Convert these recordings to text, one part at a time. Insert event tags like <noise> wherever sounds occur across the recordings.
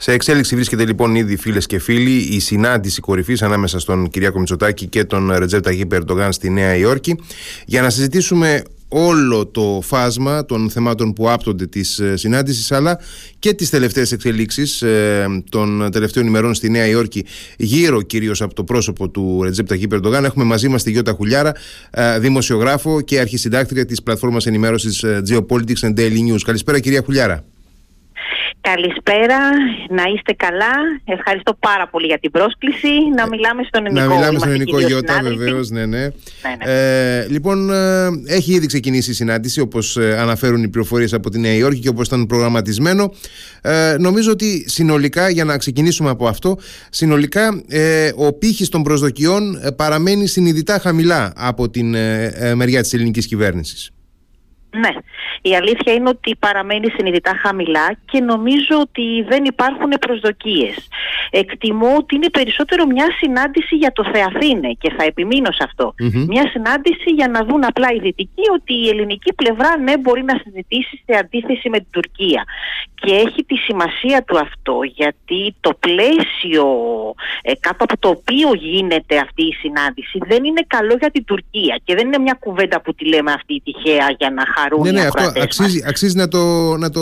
Σε εξέλιξη βρίσκεται λοιπόν ήδη φίλες και φίλοι η συνάντηση κορυφής ανάμεσα στον Κυριάκο Μητσοτάκη και τον Ρετζέπ Ταγί Ερντογάν στη Νέα Υόρκη. Για να συζητήσουμε όλο το φάσμα των θεμάτων που άπτονται της ε, συνάντησης αλλά και τις τελευταίες εξελίξεις ε, των τελευταίων ημερών στη Νέα Υόρκη γύρω κυρίως από το πρόσωπο του Ρετζέπ Ταγί Ερντογάν έχουμε μαζί μας τη Γιώτα Χουλιάρα ε, δημοσιογράφο και αρχισυντάκτρια της πλατφόρμας ενημέρωσης Geopolitics and Daily News. Καλησπέρα κυρία Χουλιάρα Καλησπέρα, να είστε καλά. Ευχαριστώ πάρα πολύ για την πρόσκληση. Να μιλάμε στον ελληνικό. Να μιλάμε στον ελληνικό Γιώτα, βεβαίως, ναι, ναι. ναι, ναι. Ε, λοιπόν, ε, έχει ήδη ξεκινήσει η συνάντηση, όπως ε, αναφέρουν οι πληροφορίες από τη Νέα Υόρκη και όπως ήταν προγραμματισμένο. Ε, νομίζω ότι συνολικά, για να ξεκινήσουμε από αυτό, συνολικά ε, ο πύχης των προσδοκιών παραμένει συνειδητά χαμηλά από την μεριά της ελληνικής κυβέρνησης. Ναι. Η αλήθεια είναι ότι παραμένει συνειδητά χαμηλά και νομίζω ότι δεν υπάρχουν προσδοκίες. Εκτιμώ ότι είναι περισσότερο μια συνάντηση για το Θεαθήνε και θα επιμείνω σε αυτο Μια συνάντηση για να δουν απλά οι δυτικοί ότι η ελληνική πλευρά ναι μπορεί να συζητήσει σε αντίθεση με την Τουρκία. Και έχει τη σημασία του αυτό γιατί το πλαίσιο ε, κάτω από το οποίο γίνεται αυτή η συνάντηση δεν είναι καλό για την Τουρκία και δεν είναι μια κουβέντα που τη λέμε αυτή τυχαία για να χαρούν ναι, ναι, αυτό αξίζει, αξίζει να, το, να το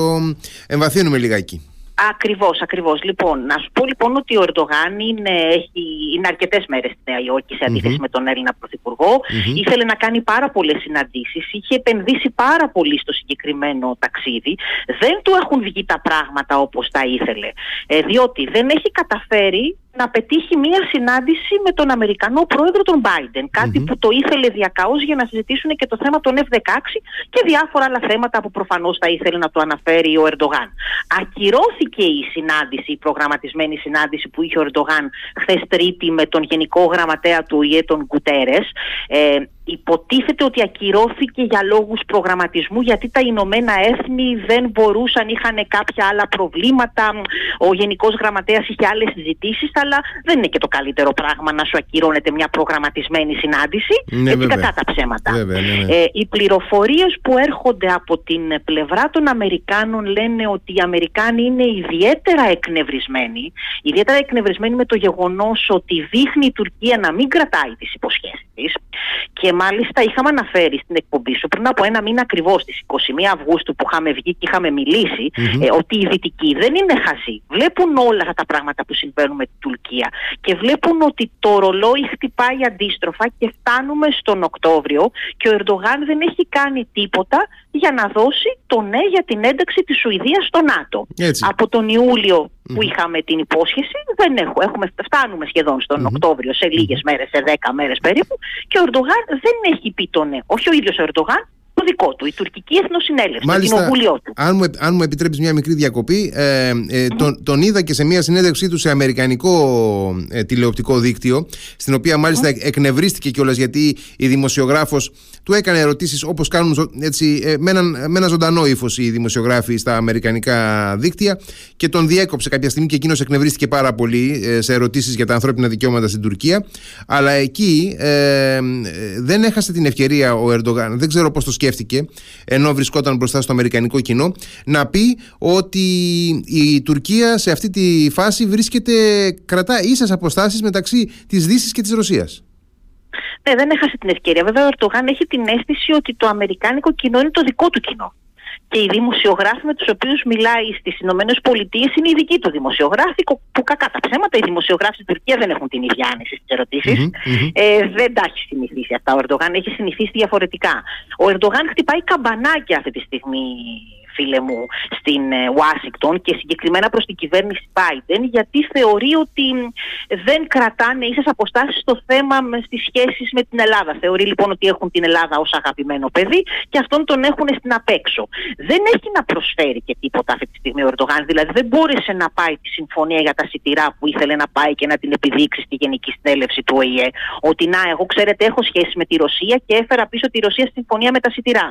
εμβαθύνουμε λιγάκι. Ακριβώς, ακριβώς. Λοιπόν, να σου πω λοιπόν ότι ο Ερντογάν είναι, έχει, είναι αρκετές μέρες στη Νέα Υόρκη σε αντιθεση με τον Έλληνα Ήθελε να κάνει πάρα πολλές συναντήσεις. Είχε επενδύσει πάρα πολύ στο συγκεκριμένο ταξίδι. Δεν του έχουν βγει τα πράγματα όπως τα ήθελε. Ε, διότι δεν έχει καταφέρει να πετύχει μία συνάντηση με τον Αμερικανό πρόεδρο τον Biden. κατι που το ήθελε διακαώς για να συζητήσουν και το θέμα των F-16 και διάφορα άλλα θέματα που προφανώς θα ήθελε να το αναφέρει ο Ερντογάν. Ακυρώθηκε η συνάντηση, η προγραμματισμένη συνάντηση που είχε ο Ερντογάν χθες Τρίτη με τον Γενικό Γραμματέα του ΙΕ, τον Γκουτέρες. Ε, υποτίθεται ότι ακυρώθηκε για λόγους προγραμματισμού γιατί τα Ηνωμένα Έθνη δεν μπορούσαν, είχαν κάποια άλλα προβλήματα, ο Γενικός Γραμματέας είχε άλλες συζητήσεις, αλλά δεν είναι και το καλύτερο πράγμα να σου ακυρώνεται μια προγραμματισμένη συνάντηση, ναι, γιατί κατά τα ψέματα. Ναι, ναι. Ε, οι πληροφορίες που έρχονται από την πλευρά των Αμερικάνων λένε ότι οι Αμερικάνοι είναι ιδιαίτερα εκνευρισμένοι, ιδιαίτερα εκνευρισμένοι με το γεγονός ότι δείχνει η Τουρκία να μην κρατάει τις υποσχέσεις της και μάλιστα είχαμε αναφέρει στην εκπομπή σου πριν από ένα μήνα ακριβώς, στις 21 Αυγούστου που είχαμε βγει και είχαμε ε, ότι οι Δυτικοί δεν είναι χαζοί. Βλέπουν όλα αυτά τα πράγματα που συμβαίνουν με την Τουρκία και βλέπουν ότι το ρολόι χτυπάει αντίστροφα και φτάνουμε στον Οκτώβριο και ο Ερντογάν δεν έχει κάνει τίποτα για να δώσει το ναι για την ένταξη της Σουηδίας στο ΝΑΤΟ. Από τον Ιούλιο που είχαμε την υπόσχεση, δεν έχω, έχουμε, φτάνουμε σχεδόν στον Οκτώβριο σε λίγες μέρες, σε 10 μέρες περίπου και ο Ερντογάν δεν έχει πει το ναι. Όχι ο ίδιος ο Ερντογάν, το δικό του, η τουρκική εθνοσυνέλευση, Μάλιστα, το κοινοβούλιο του. Αν μου, αν μου επιτρέψει μια μικρή διακοπή, ε, ε, τον, τον είδα και σε μια συνέντευξή του σε αμερικανικό ε, τηλεοπτικό δίκτυο, στην οποία μάλιστα mm. εκνευρίστηκε κιόλας γιατί η δημοσιογράφος του έκανε ερωτήσεις όπως κάνουν έτσι, ε, με, έναν, με ένα ζωντανό ύφος οι δημοσιογράφοι στα αμερικανικά δίκτυα και τον διέκοψε κάποια στιγμή και εκείνος εκνευρίστηκε πάρα πολύ ε, σε ερωτήσεις για τα ανθρώπινα δικαιώματα στην Τουρκία. Αλλά εκεί ε, δεν έχασε την ευκαιρία ο Ερντογάν, δεν ξέρω πώς το σκέφτηκε, ενώ βρισκόταν μπροστά στο αμερικανικό κοινό, να πει ότι η Τουρκία σε αυτή τη φάση βρίσκεται, κρατά ίσες αποστάσεις μεταξύ της Δύσης και της Ρωσίας. Ναι, δεν έχασε την ευκαιρία. Βέβαια, ο Ερντογάν έχει την αίσθηση ότι το αμερικάνικο κοινό είναι το δικό του κοινό. Και οι δημοσιογράφοι με τους οποίους μιλάει στις Ηνωμένες Πολιτείες είναι οι δικοί του δημοσιογράφοι, που κακά τα ψέματα οι δημοσιογράφοι στην Τουρκία δεν έχουν την ίδια άνεση στις ερωτησει Ε, δεν τα έχει συνηθίσει αυτά. Ο Ερντογάν έχει συνηθίσει διαφορετικά. Ο Ερντογάν χτυπάει καμπανάκια αυτή τη στιγμή φίλε μου, στην Ουάσιγκτον και συγκεκριμένα προς την κυβέρνηση Biden γιατί θεωρεί ότι δεν κρατάνε ίσες αποστάσεις στο θέμα με στις σχέσεις με την Ελλάδα. Θεωρεί λοιπόν ότι έχουν την Ελλάδα ως αγαπημένο παιδί και αυτόν τον έχουν στην απέξω. Δεν έχει να προσφέρει και τίποτα αυτή τη στιγμή ο Ερντογάν, δηλαδή δεν μπόρεσε να πάει τη συμφωνία για τα σιτηρά που ήθελε να πάει και να την επιδείξει στη Γενική Συνέλευση του ΟΗΕ ότι να εγώ ξέρετε έχω σχέση με τη Ρωσία και έφερα πίσω τη Ρωσία στη συμφωνία με τα σιτηρά.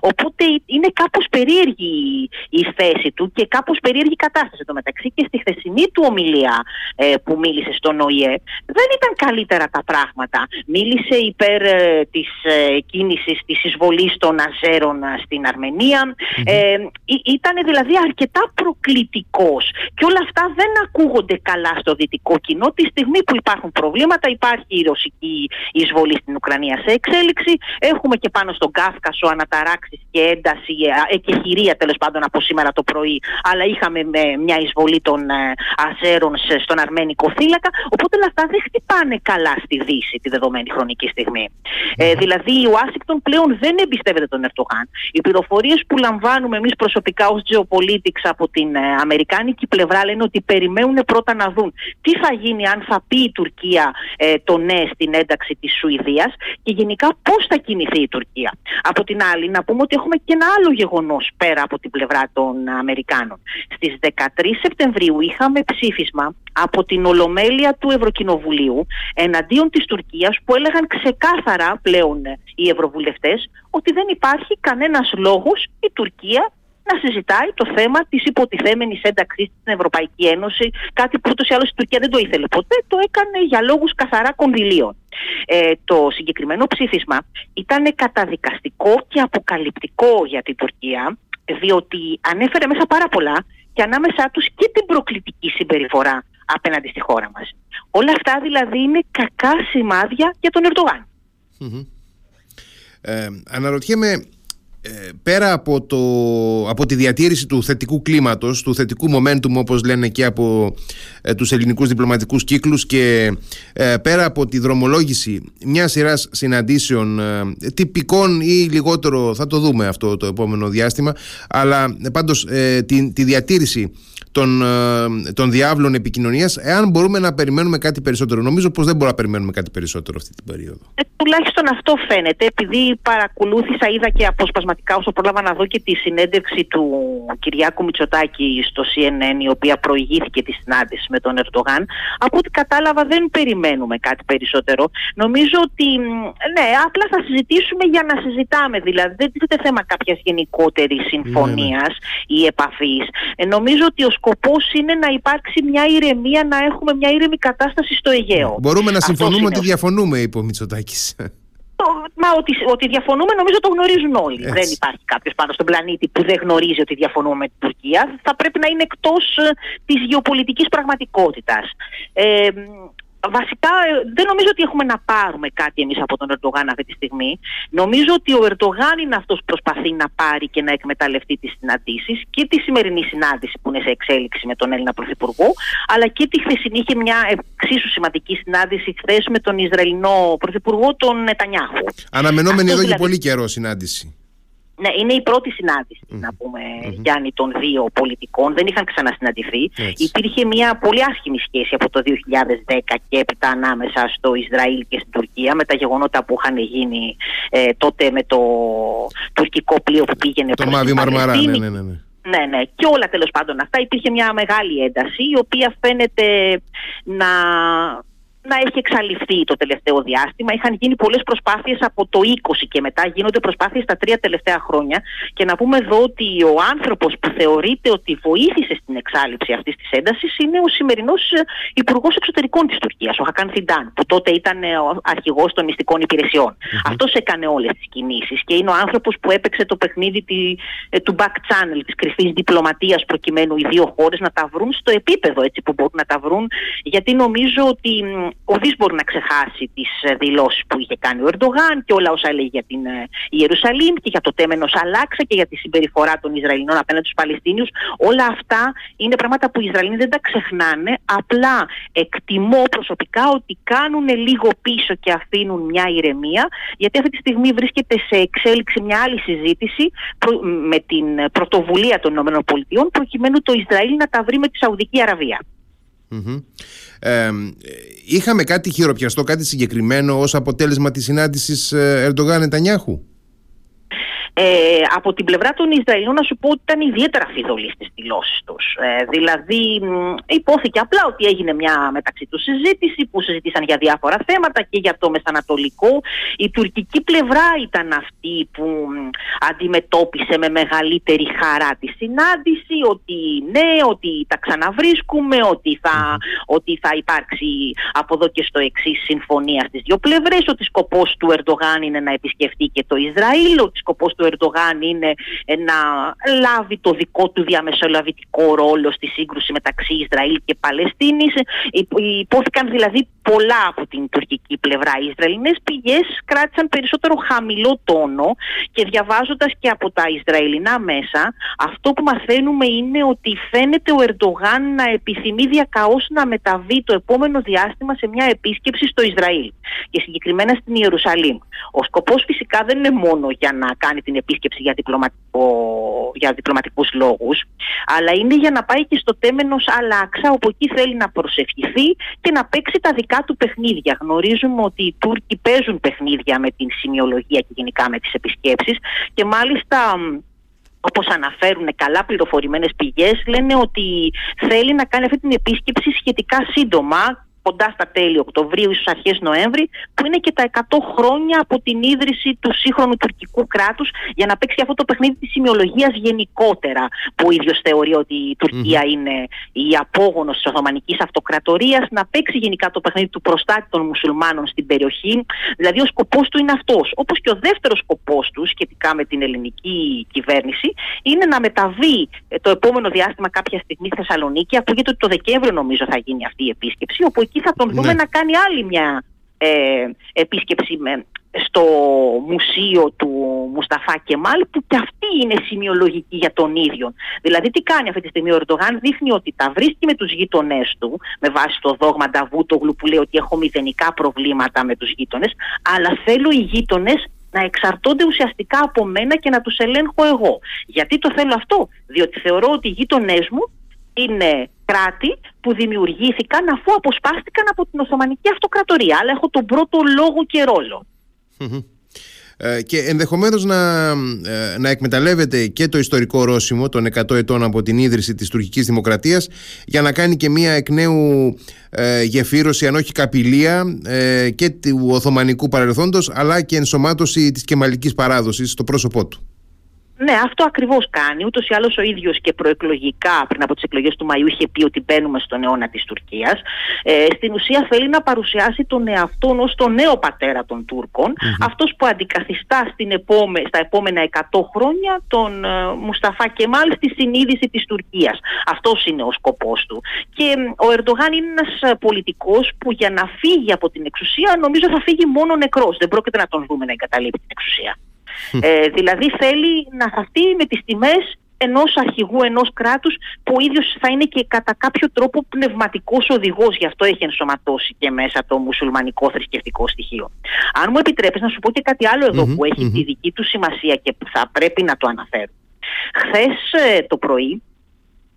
Οπότε είναι κάπως περίεργη η, η θέση του και κάπως περίεργη κατάσταση. Το μεταξύ και στη χθεσινή του ομιλία ε, που μίλησε στον ΟΗΕ δεν ήταν καλύτερα τα πράγματα. Μίλησε υπέρ ε, της ε, κίνησης της εισβολής των Αζέρων ε, στην αρμενια Ε, ήταν δηλαδή αρκετά προκλητικός. Και όλα αυτά δεν ακούγονται καλά στο δυτικό κοινό. Τη στιγμή που υπάρχουν προβλήματα υπάρχει η ρωσική εισβολή στην Ουκρανία σε εξέλιξη. Έχουμε και πάνω στον Κάφκασο αναταράξεις και ένταση ε, και χειρία τέλος πάντων από σήμερα το πρωί αλλά είχαμε μια εισβολή των Αζέρων στον αρμένικο θύλακα οπότε όλα αυτά δεν χτυπάνε καλά στη Δύση τη δεδομένη χρονική στιγμή. Ε, δηλαδή η Ουάσιγκτον πλέον δεν εμπιστεύεται τον Ερτογάν. Οι πληροφορίες που λαμβάνουμε εμείς προσωπικά ως geopolitics από την ε, Αμερικάνικη πλευρά λένε ότι περιμένουν πρώτα να δουν τι θα γίνει αν θα πει η Τουρκία ε, το ναι στην ένταξη της Σουηδίας και γενικά πώς θα κινηθεί η Τουρκία. Από την άλλη, να πούμε ότι έχουμε και ένα άλλο γεγονός πέρα από την πλευρά των Αμερικάνων. Στις 13 Σεπτεμβρίου είχαμε ψήφισμα από την Ολομέλεια του Ευρωκοινοβουλίου εναντίον της Τουρκίας που έλεγαν ξεκάθαρα πλέον οι ευρωβουλευτές ότι δεν υπάρχει κανένας λόγος η Τουρκία να συζητάει το θέμα της υποτιθέμενης ένταξή στην Ευρωπαϊκή Ένωση, κάτι που ούτως ή άλλως η Τουρκία δεν το ήθελε ποτέ, το έκανε για λόγους καθαρά κονδυλίων. Ε, το συγκεκριμένο ψήφισμα ήταν καταδικαστικό και αποκαλυπτικό για την Τουρκία, διότι ανέφερε μέσα πάρα πολλά και ανάμεσά τους και την προκλητική συμπεριφορά απέναντι στη χώρα μας. Όλα αυτά δηλαδή είναι κακά σημάδια για τον ερντογαν Ε, αναρωτιέμαι ε, πέρα από, το, από τη διατήρηση του θετικού κλίματος, του θετικού momentum όπως λένε και από ε, τους ελληνικούς διπλωματικούς κύκλους και ε, πέρα από τη δρομολόγηση μιας σειράς συναντήσεων τυπικών ή λιγότερο θα το δούμε αυτό το επόμενο διάστημα αλλά πάντως τη, τη διατήρηση των, ε, των διάβλων επικοινωνίας, εάν μπορούμε να περιμένουμε κάτι περισσότερο. Νομίζω πως δεν μπορούμε να περιμένουμε κάτι περισσότερο αυτή την περίοδο. Ε, τουλάχιστον αυτό φαίνεται, επειδή παρακολούθησα, είδα και αποσπασματικά όσο πρόλαβα να δω και τη συνέντευξη του Κυριάκου Μητσοτάκη στο CNN, η οποία προηγήθηκε τη συνάντηση με τον Ερντογάν. Από ό,τι κατάλαβα, δεν περιμένουμε κάτι περισσότερο. Νομίζω ότι, ναι, απλά θα συζητήσουμε για να συζητάμε. Δηλαδή, δεν είναι θέμα κάποιας γενικότερης συμφωνία ναι, ναι. ή επαφής. Ε, νομίζω ότι ο σκοπός είναι να υπάρξει μια ηρεμία, να έχουμε μια ήρεμη κατάσταση στο Αιγαίο. Μπορούμε να συμφωνούμε ότι διαφωνούμε, είπε ο Μητσοτάκης. Μα ότι, ότι διαφωνούμε νομίζω το γνωρίζουν όλοι. Δεν υπάρχει κάποιος πάνω στον πλανήτη που δεν γνωρίζει ότι διαφωνούμε με την Τουρκία. Θα πρέπει να είναι εκτός ε, της γεωπολιτικής πραγματικότητας. Ε, Βασικά ε, δεν νομίζω ότι έχουμε να πάρουμε κάτι εμείς από τον Ερντογάν αυτή τη στιγμή. Νομίζω ότι ο Ερντογάν είναι αυτός που προσπαθεί να πάρει και να εκμεταλλευτεί τις συναντήσεις και τη σημερινή συνάντηση που είναι σε εξέλιξη με τον Έλληνα Πρωθυπουργό αλλά και τη χθεσινή είχε μια εξίσου σημαντική συνάντηση χθες με τον Ισραηλινό Πρωθυπουργό τον Νετανιάχου. Αναμενόμενη εδώ και δηλαδή πολύ καιρό συνάντηση. Ναι, είναι η πρώτη συνάντηση, να πούμε, Γιάννη, των δύο πολιτικών. Δεν είχαν ξανασυναντηθεί. Υπήρχε μια πολύ άσχημη σχέση από το 2010 και έπειτα ανάμεσα στο Ισραήλ και στην Τουρκία με τα γεγονότα που είχαν γίνει ε, τότε με το τουρκικό πλοίο που πήγαινε το Μάβι Μαρμαρά, ναι, ναι, ναι, ναι. Ναι, ναι. Και όλα τέλος πάντων αυτά. Υπήρχε μια μεγάλη ένταση η οποία φαίνεται να να έχει εξαλειφθεί το τελευταίο διάστημα. Είχαν γίνει πολλές προσπάθειες από το 20 και μετά, γίνονται προσπάθειες τα τρία τελευταία χρόνια. Και να πούμε εδώ ότι ο άνθρωπος που θεωρείται ότι βοήθησε στην εξάλληψη αυτής της έντασης είναι ο σημερινός ε, Υπουργός Εξωτερικών της Τουρκίας, ο Χακάν Θιντάν, που τότε ήταν ε, ο αρχηγός των μυστικών υπηρεσιών. Mm-hmm. Αυτός έκανε όλες τις κινήσεις και είναι ο άνθρωπος που έπαιξε το παιχνίδι τη, ε, του back channel, της κρυφής διπλωματίας, προκειμένου οι δύο χώρες να τα βρουν στο επίπεδο έτσι που μπορούν να τα βρουν. Γιατί νομίζω ότι Ουδή μπορεί να ξεχάσει τις ε, δηλώσεις που είχε κάνει ο Ερντογάν και όλα όσα έλεγε για την ε, Ιερουσαλήμ και για το τέμενο Αλάξα και για τη συμπεριφορά των Ισραηλινών απέναντι στους Παλαιστίνιους. Όλα αυτά είναι πράγματα που οι Ισραηλοί δεν τα ξεχνάνε. Απλά εκτιμώ προσωπικά ότι κάνουν λίγο πίσω και αφήνουν μια ηρεμία, γιατί αυτή τη στιγμή βρίσκεται σε εξέλιξη μια άλλη συζήτηση με την πρωτοβουλία των ΗΠΑ προκειμένου το Ισραήλ να τα βρει με τη Σαουδική Αραβία είχαμε κάτι χειροπιαστό, κάτι συγκεκριμένο ως αποτέλεσμα της συνάντησης ε, Ερντογάν Νετανιάχου. Ε, από την πλευρά των Ισραηλινών να σου πω ότι ήταν ιδιαίτερα φιδωλοί στις δηλώσεις τους. Ε, δηλαδή υπόθηκε απλά ότι έγινε μια μεταξύ τους συζήτηση που συζητήσαν για διάφορα θέματα και για το Μεσανατολικό. Η τουρκική πλευρά ήταν αυτή που αντιμετώπισε με μεγαλύτερη χαρά τη συνάντηση ότι ναι, ότι τα ξαναβρίσκουμε, ότι θα, ότι θα υπάρξει από εδώ και στο εξής συμφωνία στις δύο πλευρές, ότι σκοπός του Ερντογάν είναι να επισκεφτεί και το Ισραήλ, ότι σκοπός του Ερντογάν είναι να λάβει το δικό του διαμεσολαβητικό ρόλο στη σύγκρουση μεταξύ Ισραήλ και Παλαιστίνης. Υπόθηκαν δηλαδή πολλά από την τουρκική πλευρά. Οι Ισραηλινές πηγές κράτησαν περισσότερο χαμηλό τόνο και διαβάζοντας και από τα Ισραηλινά μέσα, αυτό που μαθαίνουμε είναι ότι φαίνεται ο Ερντογάν να επιθυμεί διακαώς να μεταβεί το επόμενο διάστημα σε μια επίσκεψη στο Ισραήλ και συγκεκριμένα στην Ιερουσαλήμ. Ο σκοπός φυσικά δεν είναι μόνο για να κάνει την επίσκεψη για, διπλωματικό, για διπλωματικούς λόγους, αλλά είναι για να πάει και στο τέμενος Αλάξα, όπου εκεί θέλει να προσευχηθεί και να παίξει τα δικά του παιχνίδια. Γνωρίζουμε ότι οι Τούρκοι παίζουν παιχνίδια με την σημειολογία και γενικά με τις επισκέψεις και μάλιστα όπως αναφέρουν καλά πληροφορημένες πηγές, λένε ότι θέλει να κάνει αυτή την επίσκεψη σχετικά σύντομα, κοντά στα τέλη Οκτωβρίου, ίσως αρχές Νοέμβρη, που είναι και τα 100 χρόνια από την ίδρυση του σύγχρονου τουρκικού κράτους, για να παίξει αυτό το παιχνίδι της σημειολογίας γενικότερα, που ο ίδιος θεωρεί ότι η τουρκια είναι η απόγονος της Οθωμανικής Αυτοκρατορίας, να παίξει γενικά το παιχνίδι του προστάτη των μουσουλμάνων στην περιοχή. Δηλαδή, ο σκοπός του είναι αυτός. Όπως και ο δεύτερος σκοπός του, σχετικά με την ελληνική κυβέρνηση, είναι να μεταβεί ε, το επόμενο διάστημα κάποια στιγμή στη Θεσσαλονίκη. Ακούγεται ότι το Δεκέμβριο, νομίζω, θα γίνει αυτή η επίσκεψη, όπου εκεί θα τον δούμε ναι. να κάνει άλλη μια ε, επίσκεψη με, στο μουσείο του Μουσταφά Κεμάλ που και αυτή είναι σημειολογική για τον ίδιο. Δηλαδή τι κάνει αυτή τη στιγμή ο Ερντογάν; Δείχνει ότι τα βρίσκει με τους γείτονές του με βάση το δόγμα Νταβούτογλου που λέει ότι έχω μηδενικά προβλήματα με τους γείτονες αλλά θέλω οι γείτονες να εξαρτώνται ουσιαστικά από μένα και να τους ελέγχω εγώ. Γιατί το θέλω αυτό, διότι θεωρώ ότι οι γείτονές μου είναι κράτη που δημιουργήθηκαν αφού αποσπάστηκαν από την Οθωμανική Αυτοκρατορία. Αλλά έχω τον πρώτο λόγο και ρόλο. Ε, και ενδεχομένως να, ε, να εκμεταλλεύεται και το ιστορικό ορόσημο των 100 ετών από την ίδρυση της τουρκικής δημοκρατίας για να κάνει και μία εκ νέου ε, γεφύρωση αν όχι καπηλεία και του Οθωμανικού παρελθόντος αλλά και ενσωμάτωση της κεμαλικής παράδοσης στο πρόσωπό του. Ναι, αυτό ακριβώς κάνει. Ούτως ή άλλως ο ίδιος και προεκλογικά πριν από τις εκλογές του Μαΐου είχε πει ότι μπαίνουμε στον αιώνα της Τουρκίας. Ε, στην ουσία θέλει να παρουσιάσει τον εαυτό ως τον νέο πατέρα των Τούρκων, mm-hmm. αυτός που αντικαθιστά στην επόμε, στα επόμενα 100 χρόνια τον ε, Μουσταφά Κεμάλ στη συνείδηση της Τουρκίας. Αυτός είναι ο σκοπός του. Και ο Ερντογάν είναι ένας ε, πολιτικός που για να φύγει από την εξουσία νομίζω θα φύγει μόνο νεκρός. Δεν πρόκειται να τον δούμε να εγκαταλείπει την εξουσία. Ε, δηλαδή θέλει να χαθεί με τις τιμές ενός αρχηγού ενός κράτους που ο ίδιος θα είναι και κατά κάποιο τρόπο πνευματικός οδηγός γι' αυτό έχει ενσωματώσει και μέσα το μουσουλμανικό θρησκευτικό στοιχείο. Αν μου επιτρέπεις να σου πω και κάτι άλλο που έχει τη δική του σημασία και που θα πρέπει να το αναφέρω. Χθες ε, το πρωί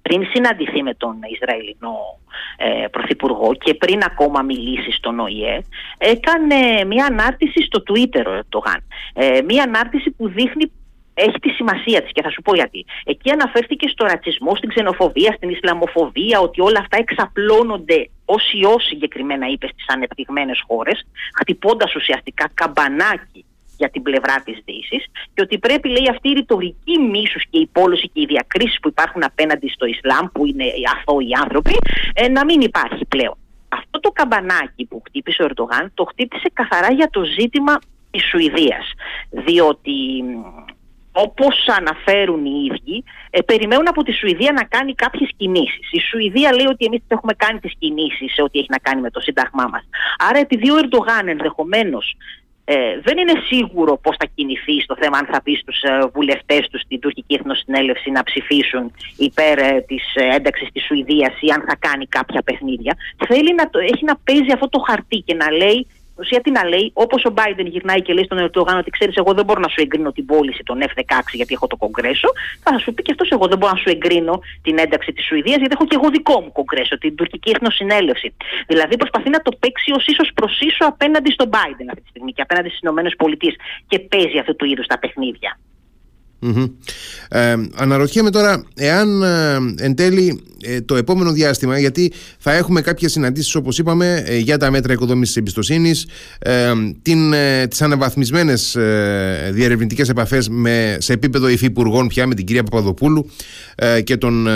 πριν συναντηθεί με τον Ισραηλινό ε, Πρωθυπουργό και πριν ακόμα μιλήσει στον ΟΗΕ, έκανε μια ανάρτηση στο Twitter το ΓΑΝ. Ε, μια ανάρτηση που δείχνει έχει τη σημασία της και θα σου πω γιατί. Εκεί αναφέρθηκε στο ρατσισμό, στην ξενοφοβία, στην Ισλαμοφοβία, ότι όλα αυτά εξαπλώνονται όσοι όσοι συγκεκριμένα είπε στις ανεπτυγμένες χώρες, χτυπώντας ουσιαστικά καμπανάκι για την πλευρά της Δύσης και ότι πρέπει, λέει, αυτή η ρητορική μίσου και η πόλωση και οι διακρίσεις που υπάρχουν απέναντι στο Ισλάμ, που είναι αθώοι άνθρωποι, ε, να μην υπάρχει πλέον. Αυτό το καμπανάκι που χτύπησε ο Ερντογάν το χτύπησε καθαρά για το ζήτημα της Σουηδίας. Διότι όπως αναφέρουν οι ίδιοι, ε, περιμένουν από τη Σουηδία να κάνει κάποιες κινήσεις. Η Σουηδία λέει ότι εμείς έχουμε κάνει τις κινήσεις σε ό,τι έχει να κάνει με το σύνταγμά μας. Άρα επειδή ο Ερντογάν ενδεχομένως ε, δεν είναι σίγουρο πώς θα κινηθεί στο θέμα αν θα πει στους ε, βουλευτές τους στην τουρκική εθνοσυνέλευση να ψηφίσουν υπέρ ε, της ε, ένταξης της Σουηδίας ή αν θα κάνει κάποια παιχνίδια. Θέλει να το, έχει να παίζει αυτό το χαρτί και να λέει ουσία τι να λέει, όπως ο Biden γυρνάει και λέει στον Ερντογάν ότι ξέρεις, εγώ δεν μπορώ να σου εγκρίνω την πώληση των F-16 γιατί έχω το Κογκρέσο, θα σου πει και αυτός, εγώ δεν μπορώ να σου εγκρίνω την ένταξη της Σουηδίας γιατί έχω και εγώ δικό μου Κογκρέσο, την τουρκική εθνοσυνέλευση. Δηλαδή προσπαθεί να το παίξει ως ίσως προς ίσο απέναντι στον Biden αυτή τη στιγμή και απέναντι στις ΗΠΑ και παίζει αυτού του είδους τα παιχνίδια. Ε, αναρωτιέμαι τώρα εάν ε, εν τέλει ε, το επόμενο διάστημα γιατί θα έχουμε κάποιες συναντήσεις όπως είπαμε ε, για τα μέτρα οικοδόμησης εμπιστοσύνης ε, την, τις αναβαθμισμένες ε, διερευνητικές επαφές με, σε επίπεδο υφυπουργών πια με την κυρία Παπαδοπούλου και τον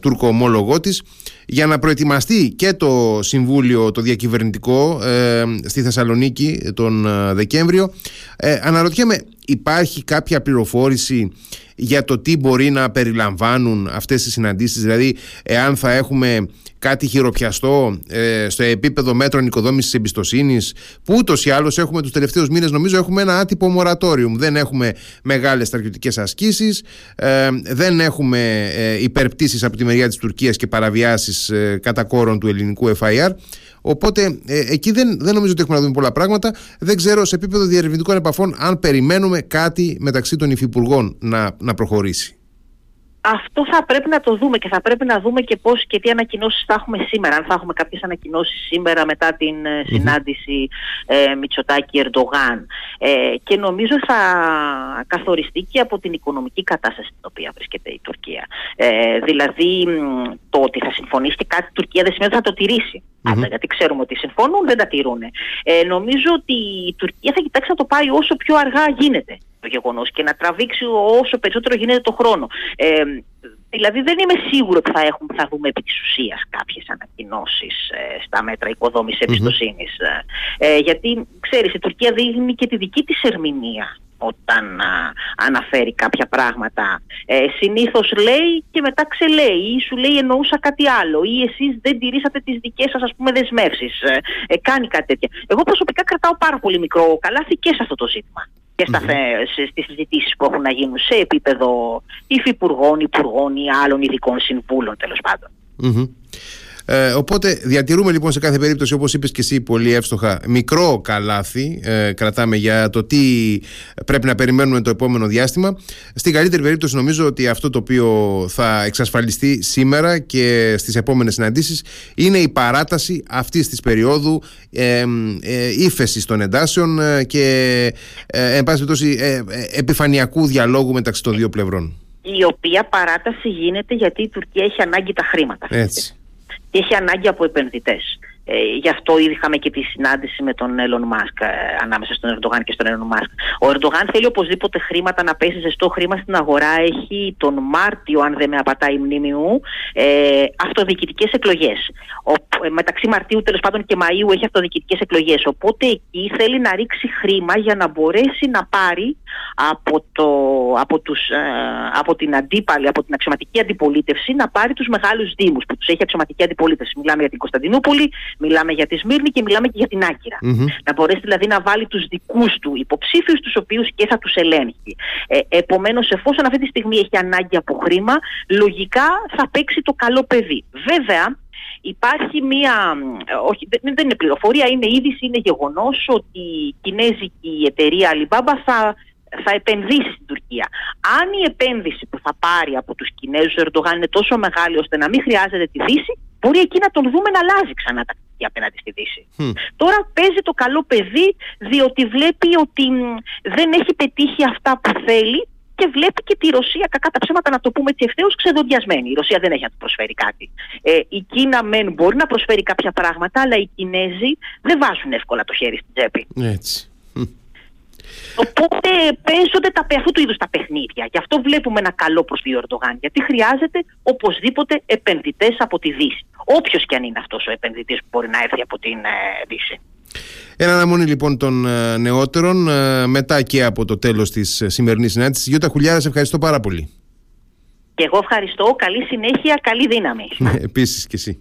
Τούρκο ομόλογό της για να προετοιμαστεί και το Συμβούλιο το Διακυβερνητικό στη Θεσσαλονίκη τον Δεκέμβριο αναρωτιέμαι υπάρχει κάποια πληροφόρηση για το τι μπορεί να περιλαμβάνουν αυτές οι συναντήσεις; Δηλαδή εάν θα έχουμε κάτι χειροπιαστό ε, στο επίπεδο μέτρων οικοδόμησης εμπιστοσύνης που ούτως ή άλλως έχουμε τους τελευταίους μήνες νομίζω έχουμε ένα άτυπο μορατόριουμ δεν έχουμε μεγάλες στρατιωτικές ασκήσεις ε, δεν έχουμε ε, υπερπτήσεις από τη μεριά της Τουρκίας και παραβιάσεις ε, κατά κόρον του ελληνικού FIR Οπότε ε, εκεί δεν, δεν νομίζω ότι έχουμε να δούμε πολλά πράγματα. Δεν ξέρω σε επίπεδο διερευνητικών επαφών αν περιμένουμε κάτι μεταξύ των υφυπουργών να, να προχωρήσει. Αυτό θα πρέπει να το δούμε και θα πρέπει να δούμε και πώς και τι ανακοινώσεις θα έχουμε σήμερα. Αν θα έχουμε κάποιες ανακοινώσεις σήμερα μετά την ε, συνάντηση ε, Μητσοτάκη-Ερντογάν. Ε, και νομίζω θα καθοριστεί και από την οικονομική κατάσταση στην οποία βρίσκεται η Τουρκία. Ε, δηλαδή το ότι θα συμφωνήσει και κάτι η Τουρκία δεν σημαίνει ότι θα το τηρήσει. Mm-hmm. γιατί ξέρουμε ότι συμφωνούν, δεν τα τηρούν. Ε, νομίζω ότι η Τουρκία θα κοιτάξει να το πάει όσο πιο αργά γίνεται το γεγονός και να τραβήξει όσο περισσότερο γίνεται το χρόνο. Ε, δηλαδή δεν είμαι σίγουρο ότι θα, έχουμε, θα δούμε επί της ουσίας κάποιες ανακοινώσεις ε, στα μέτρα οικοδόμησης εμπιστοσύνης. Ε, γιατί ξέρεις η Τουρκία δείχνει και τη δική της ερμηνεία όταν αναφέρει κάποια πράγματα. Ε, συνήθως λέει και μετά ξελέει ή σου λέει εννοούσα κάτι άλλο ή εσείς δεν τηρήσατε τις δικές σας ας πούμε δεσμεύσεις. Ε, ε, κάνει κάτι τέτοια. Εγώ προσωπικά κρατάω πάρα πολύ μικρό καλάθι και σε αυτό το ζήτημα και στα, mm-hmm. στις συζητήσεις που έχουν να γίνουν σε επίπεδο υφυπουργών, υπουργών ή άλλων ειδικών συμβούλων τέλος ε, οπότε διατηρούμε λοιπόν σε κάθε περίπτωση όπως είπες και εσύ πολύ εύστοχα μικρό καλάθι ε, κρατάμε για το τι πρέπει να περιμένουμε το επόμενο διάστημα. Στην καλύτερη περίπτωση νομίζω ότι αυτό το οποίο θα εξασφαλιστεί σήμερα και στις επόμενες συναντήσεις είναι η παράταση αυτής της περίοδου ε, ε, ύφεσης των εντάσεων ε, και ε, εν πάση ε, επιφανειακού διαλόγου μεταξύ των δύο πλευρών. Η οποία παράταση γίνεται γιατί η Τουρκία έχει ανάγκη τα χρήματα. Έτσι και έχει ανάγκη από επενδυτές. Ε, γι' αυτό ήδη είχαμε και τη συνάντηση με τον Έλλον Μάσκ ε, ανάμεσα στον Ερντογάν και στον Έλλον Μάσκ. Ο Ερντογάν θέλει οπωσδήποτε χρήματα να πέσει ζεστό χρήμα στην αγορά. Έχει τον Μάρτιο, αν δεν με απατάει η μνήμη μου, ε, αυτοδιοικητικές εκλογές. Ε, μεταξύ Μαρτίου τέλος πάντων και Μαΐου έχει αυτοδιοικητικές εκλογές. Οπότε εκεί θέλει να ρίξει χρήμα για να μπορέσει να πάρει από, το, από, τους, ε, από την αντίπαλη, από την αξιωματική αντιπολίτευση να πάρει τους μεγάλους Δήμους που τους έχει αξιωματική αντιπολίτευση. Μιλάμε για την Κωνσταντινούπολη, μιλάμε για τη Σμύρνη και μιλάμε και για την ακυρα Να μπορέσει δηλαδή να βάλει τους δικούς του υποψήφιους, τους οποίους και θα τους ελέγχει. Ε, Επομένως, εφόσον αυτή τη στιγμή έχει ανάγκη από χρήμα, λογικά θα παίξει το καλό παιδί. Βέβαια, Υπάρχει μία, όχι δεν είναι πληροφορία, είναι είδηση, είναι γεγονός ότι η κινέζικη εταιρεία Alibaba θα θα επενδύσει στην Τουρκία. Αν η επένδυση που θα πάρει από τους Κινέζους ο Ερντογάν είναι τόσο μεγάλη ώστε να μην χρειάζεται τη Δύση, μπορεί εκεί να τον δούμε να αλλάζει ξανά τα απέναντι στη Δύση. Τώρα παίζει το καλό παιδί διότι βλέπει ότι δεν έχει πετύχει αυτά που θέλει και βλέπει και τη Ρωσία, κακά τα ψέματα να το πούμε έτσι ευθέως, ξεδοντιασμένη. Η Ρωσία δεν έχει να του προσφέρει κάτι. Ε, η Κίνα μεν μπορεί να προσφέρει κάποια πράγματα, αλλά οι Κινέζοι δεν βάζουν εύκολα το χέρι στην τσέπη. Έτσι. Οπότε παίζονται τα, αυτού του είδους τα παιχνίδια. Γι' αυτό βλέπουμε ένα καλό προς τη Ερντογάν. Γιατί χρειάζεται οπωσδήποτε επενδυτές από τη Δύση. Όποιος και αν είναι αυτός ο επενδυτής που μπορεί να έρθει από την ε, Δύση. Ένα αναμονή λοιπόν των ε, νεότερων ε, μετά και από το τέλος της σημερινής συνάντησης. Γιώτα Χουλιάρα, σε ευχαριστώ πάρα πολύ. Και εγώ ευχαριστώ. Καλή συνέχεια, καλή δύναμη. <laughs> Επίσης και εσύ.